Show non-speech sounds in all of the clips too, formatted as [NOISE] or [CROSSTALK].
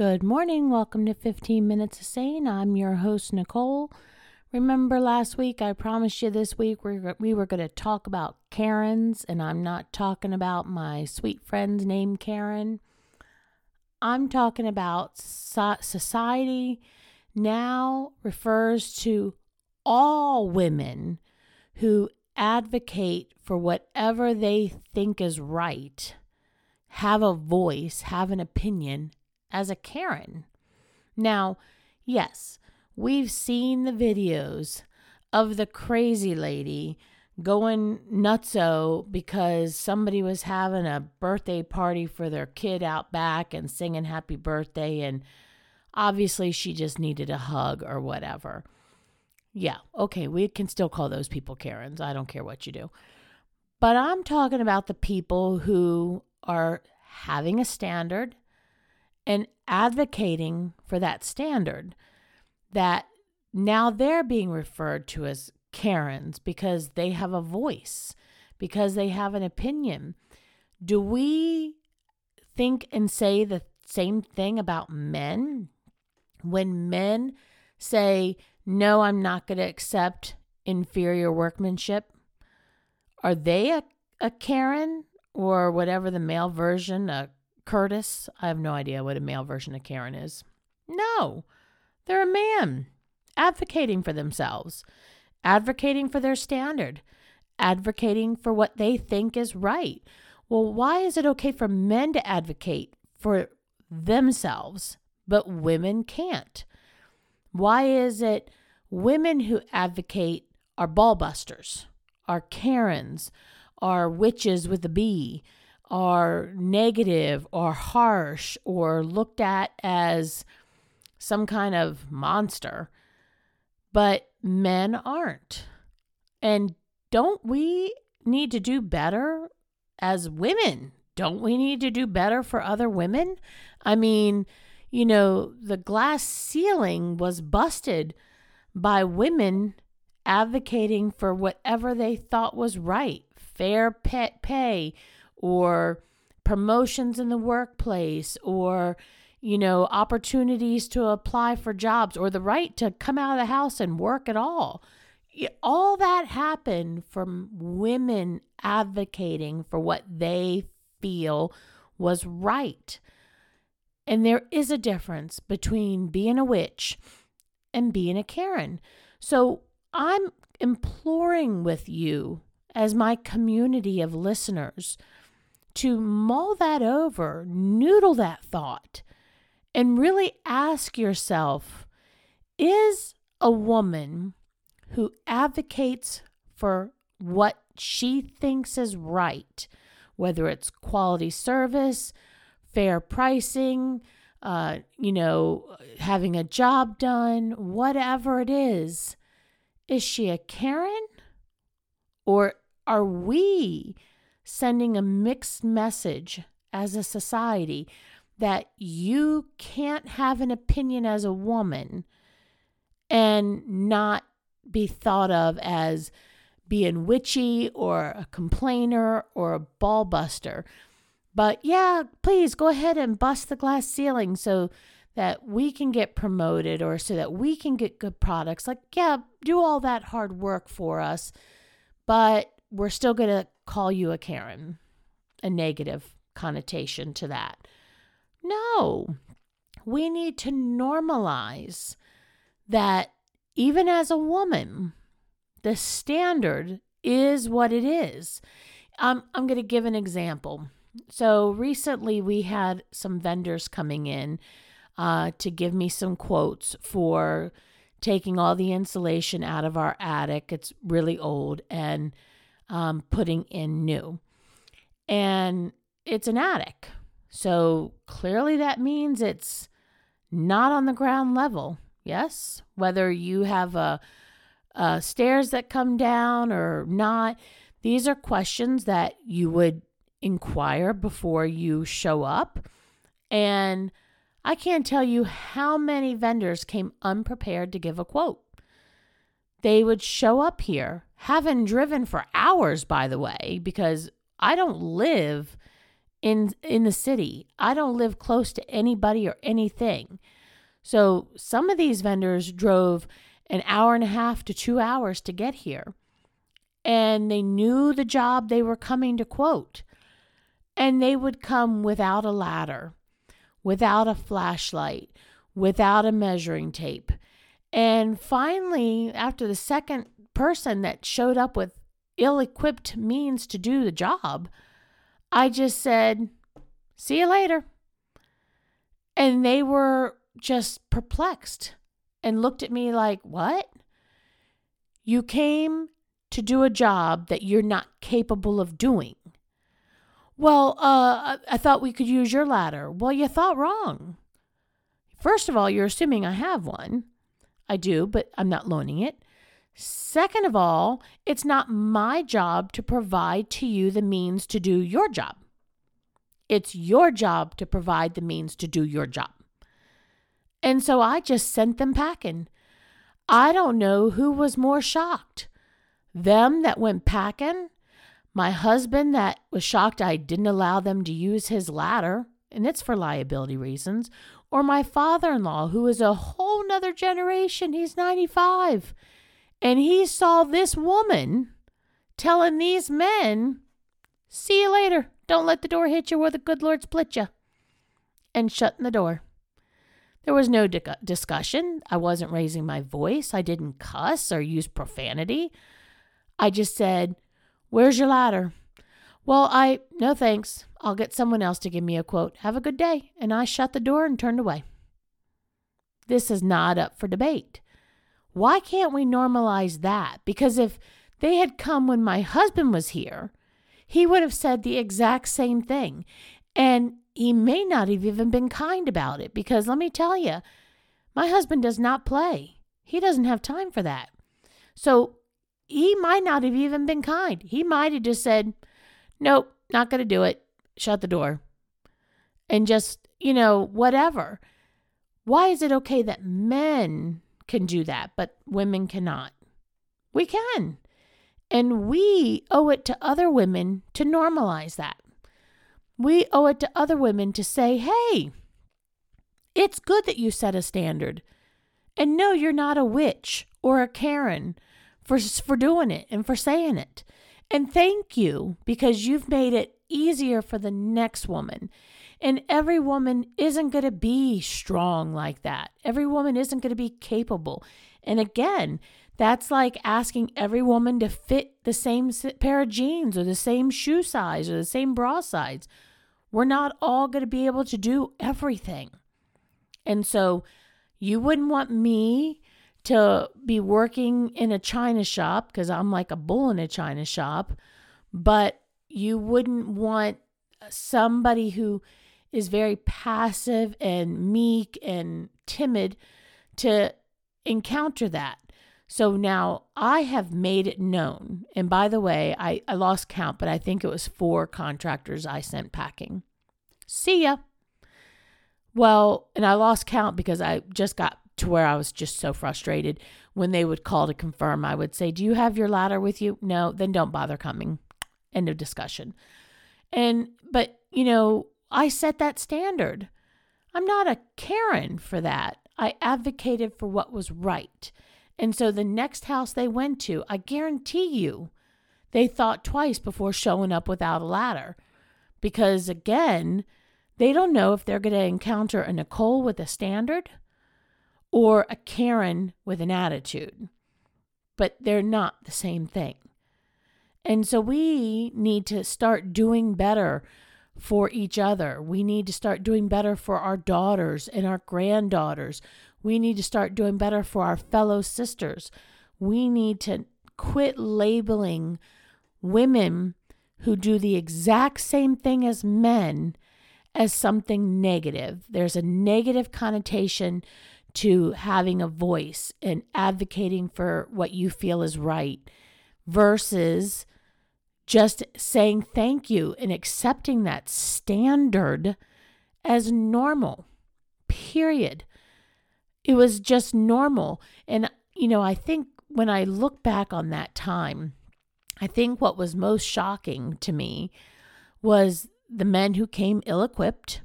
Good morning. Welcome to 15 Minutes of Sane. I'm your host, Nicole. Remember last week, I promised you this week we were, we were going to talk about Karens, and I'm not talking about my sweet friend's name, Karen. I'm talking about so- society now refers to all women who advocate for whatever they think is right, have a voice, have an opinion, as a Karen. Now, yes, we've seen the videos of the crazy lady going nutso because somebody was having a birthday party for their kid out back and singing happy birthday and obviously she just needed a hug or whatever. Yeah, okay, we can still call those people Karens. I don't care what you do. But I'm talking about the people who are having a standard, and advocating for that standard that now they're being referred to as Karens because they have a voice, because they have an opinion. Do we think and say the same thing about men? When men say, No, I'm not going to accept inferior workmanship, are they a, a Karen or whatever the male version, a Curtis. I have no idea what a male version of Karen is. No, they're a man advocating for themselves, advocating for their standard, advocating for what they think is right. Well, why is it okay for men to advocate for themselves, but women can't? Why is it women who advocate are ballbusters, are Karens, are witches with a B, are negative or harsh or looked at as some kind of monster, but men aren't. And don't we need to do better as women? Don't we need to do better for other women? I mean, you know, the glass ceiling was busted by women advocating for whatever they thought was right fair pet pay or promotions in the workplace or you know opportunities to apply for jobs or the right to come out of the house and work at all all that happened from women advocating for what they feel was right and there is a difference between being a witch and being a Karen. So I'm imploring with you as my community of listeners to mull that over, noodle that thought, and really ask yourself is a woman who advocates for what she thinks is right, whether it's quality service, fair pricing, uh, you know, having a job done, whatever it is, is she a Karen? Or are we sending a mixed message as a society that you can't have an opinion as a woman and not be thought of as being witchy or a complainer or a ball buster. But yeah, please go ahead and bust the glass ceiling so that we can get promoted or so that we can get good products. Like, yeah, do all that hard work for us, but we're still going to call you a Karen, a negative connotation to that. No, we need to normalize that even as a woman, the standard is what it is. Um, I'm going to give an example. So recently, we had some vendors coming in uh, to give me some quotes for taking all the insulation out of our attic. It's really old and um, putting in new. And it's an attic. So clearly that means it's not on the ground level. Yes? Whether you have a, a stairs that come down or not, these are questions that you would inquire before you show up. And I can't tell you how many vendors came unprepared to give a quote. They would show up here haven't driven for hours, by the way, because I don't live in in the city. I don't live close to anybody or anything. So some of these vendors drove an hour and a half to 2 hours to get here. And they knew the job they were coming to quote. And they would come without a ladder, without a flashlight, without a measuring tape. And finally, after the second person that showed up with ill equipped means to do the job, I just said, See you later. And they were just perplexed and looked at me like, What? You came to do a job that you're not capable of doing. Well, uh, I thought we could use your ladder. Well, you thought wrong. First of all, you're assuming I have one. I do, but I'm not loaning it. Second of all, it's not my job to provide to you the means to do your job. It's your job to provide the means to do your job. And so I just sent them packing. I don't know who was more shocked them that went packing, my husband that was shocked I didn't allow them to use his ladder, and it's for liability reasons, or my father in law, who is a whole nother generation. He's 95. And he saw this woman telling these men, See you later. Don't let the door hit you where the good Lord split you. And shutting the door. There was no di- discussion. I wasn't raising my voice. I didn't cuss or use profanity. I just said, Where's your ladder? Well, I, no thanks. I'll get someone else to give me a quote. Have a good day. And I shut the door and turned away. This is not up for debate. Why can't we normalize that? Because if they had come when my husband was here, he would have said the exact same thing. And he may not have even been kind about it because let me tell you, my husband does not play. He doesn't have time for that. So he might not have even been kind. He might have just said, Nope, not going to do it. Shut the door. And just, you know, whatever. Why is it okay that men can do that, but women cannot? We can. And we owe it to other women to normalize that. We owe it to other women to say, hey, it's good that you set a standard. And no, you're not a witch or a Karen for, for doing it and for saying it. And thank you because you've made it easier for the next woman. And every woman isn't going to be strong like that. Every woman isn't going to be capable. And again, that's like asking every woman to fit the same pair of jeans or the same shoe size or the same bra size. We're not all going to be able to do everything. And so you wouldn't want me to be working in a china shop because I'm like a bull in a china shop, but you wouldn't want uh, somebody who is very passive and meek and timid to encounter that. So now I have made it known. And by the way, I, I lost count, but I think it was four contractors I sent packing. See ya. Well, and I lost count because I just got to where I was just so frustrated. When they would call to confirm, I would say, Do you have your ladder with you? No, then don't bother coming. End of discussion. And, but, you know, I set that standard. I'm not a Karen for that. I advocated for what was right. And so the next house they went to, I guarantee you, they thought twice before showing up without a ladder. Because again, they don't know if they're going to encounter a Nicole with a standard or a Karen with an attitude, but they're not the same thing. And so we need to start doing better for each other. We need to start doing better for our daughters and our granddaughters. We need to start doing better for our fellow sisters. We need to quit labeling women who do the exact same thing as men as something negative. There's a negative connotation to having a voice and advocating for what you feel is right versus just saying thank you and accepting that standard as normal. Period. It was just normal. And, you know, I think when I look back on that time, I think what was most shocking to me was the men who came ill equipped,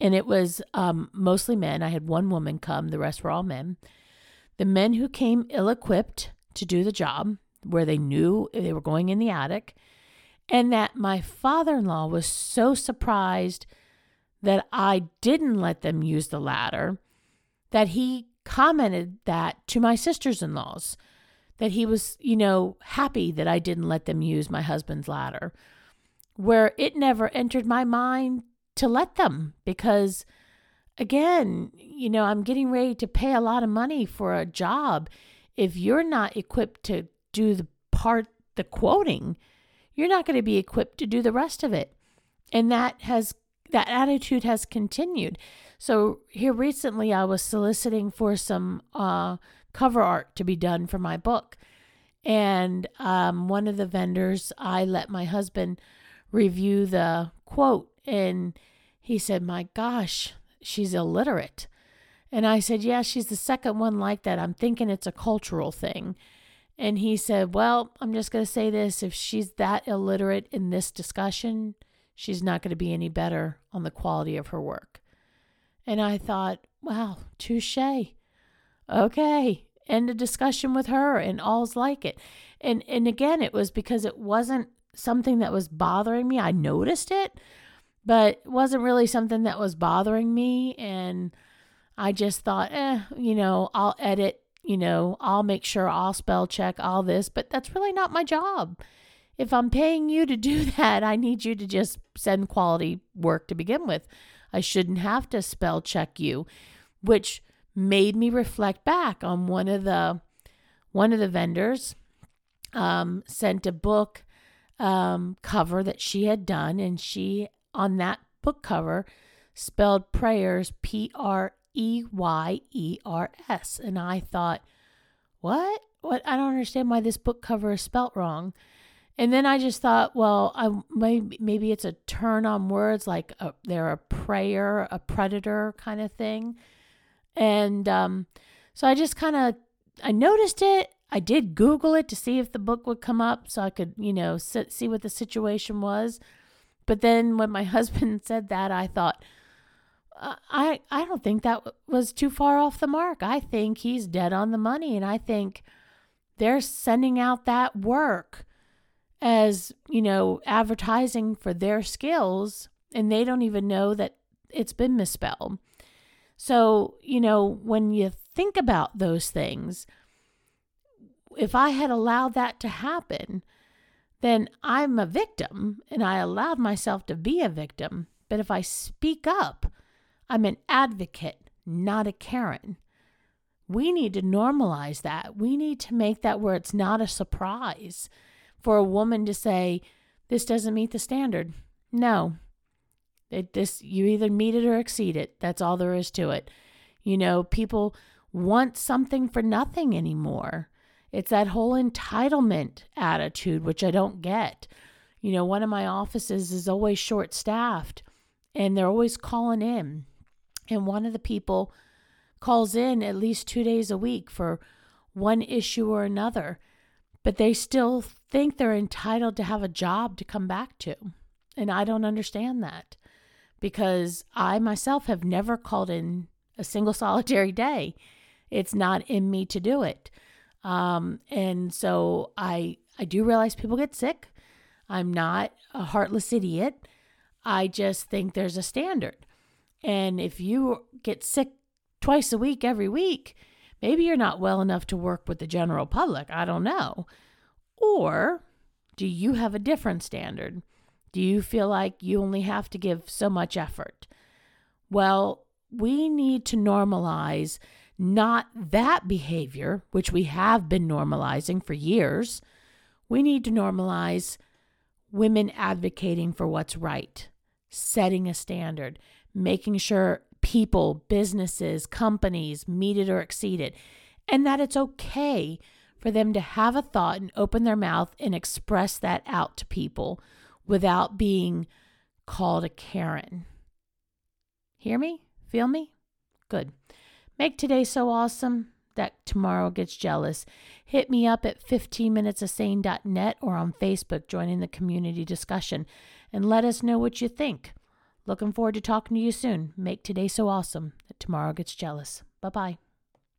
and it was um, mostly men. I had one woman come, the rest were all men. The men who came ill equipped to do the job, where they knew they were going in the attic, and that my father in law was so surprised that I didn't let them use the ladder that he commented that to my sisters in laws that he was, you know, happy that I didn't let them use my husband's ladder, where it never entered my mind to let them because, again, you know, I'm getting ready to pay a lot of money for a job. If you're not equipped to do the part, the quoting, you're not going to be equipped to do the rest of it. And that has, that attitude has continued. So here recently, I was soliciting for some, uh, cover art to be done for my book. And um, one of the vendors, I let my husband review the quote, and he said, My gosh, she's illiterate. And I said, Yeah, she's the second one like that. I'm thinking it's a cultural thing. And he said, Well, I'm just going to say this if she's that illiterate in this discussion, she's not going to be any better on the quality of her work. And I thought, Wow, touche okay, end a discussion with her and all's like it. And and again, it was because it wasn't something that was bothering me. I noticed it, but it wasn't really something that was bothering me. And I just thought, eh, you know, I'll edit, you know, I'll make sure I'll spell check all this, but that's really not my job. If I'm paying you to do [LAUGHS] that, I need you to just send quality work to begin with. I shouldn't have to spell check you, which made me reflect back on one of the one of the vendors um, sent a book um, cover that she had done, and she on that book cover spelled prayers P R E Y E R S, and I thought, what? What? I don't understand why this book cover is spelt wrong. And then I just thought, well, I maybe maybe it's a turn on words like a, they're a prayer, a predator kind of thing. And um, so I just kind of I noticed it. I did Google it to see if the book would come up so I could, you know, sit, see what the situation was. But then when my [LAUGHS] husband said that, I thought, uh, I I don't think that was too far off the mark. I think he's dead on the money, and I think they're sending out that work as you know advertising for their skills, and they don't even know that it's been misspelled. So, you know, when you think about those things, if I had allowed that to happen, then I'm a victim and I allowed myself to be a victim. But if I speak up, I'm an advocate, not a Karen. We need to normalize that. We need to make that where it's not a surprise for a woman to say, This doesn't meet the standard. No, it just you either meet it or exceed it. That's all there is to it. You know, people want something for nothing anymore. It's that whole entitlement attitude, which I don't get. You know, one of my offices is always short staffed and they're always calling in. And one of the people calls in at least two days a week for one issue or another, but they still think they're entitled to have a job to come back to. And I don't understand that because I myself have never called in a single [LAUGHS] solitary day. It's not in me to do it. Um, and so I I do realize people get sick. I'm not a heartless idiot. I just think there's a standard. And if you get sick twice a week every week, maybe you're not well enough to work with the general public. I don't know. Or do you have a different standard? Do you feel like you only have to give so much effort? Well, we need to normalize not that behavior, which we have been normalizing for years. We need to normalize women advocating for what's right, setting a standard, making sure people, businesses, companies meet it or exceed it, and that it's okay for them to have a thought and open their mouth and express that out to people without being called a Karen. Hear me? Feel me? Good. Make today so awesome that tomorrow gets jealous. Hit me up at 15minutesofsane.net or on Facebook joining the community discussion. and let us know what you think. Looking forward to talking to you soon. Make today so awesome that tomorrow gets jealous. Bye bye.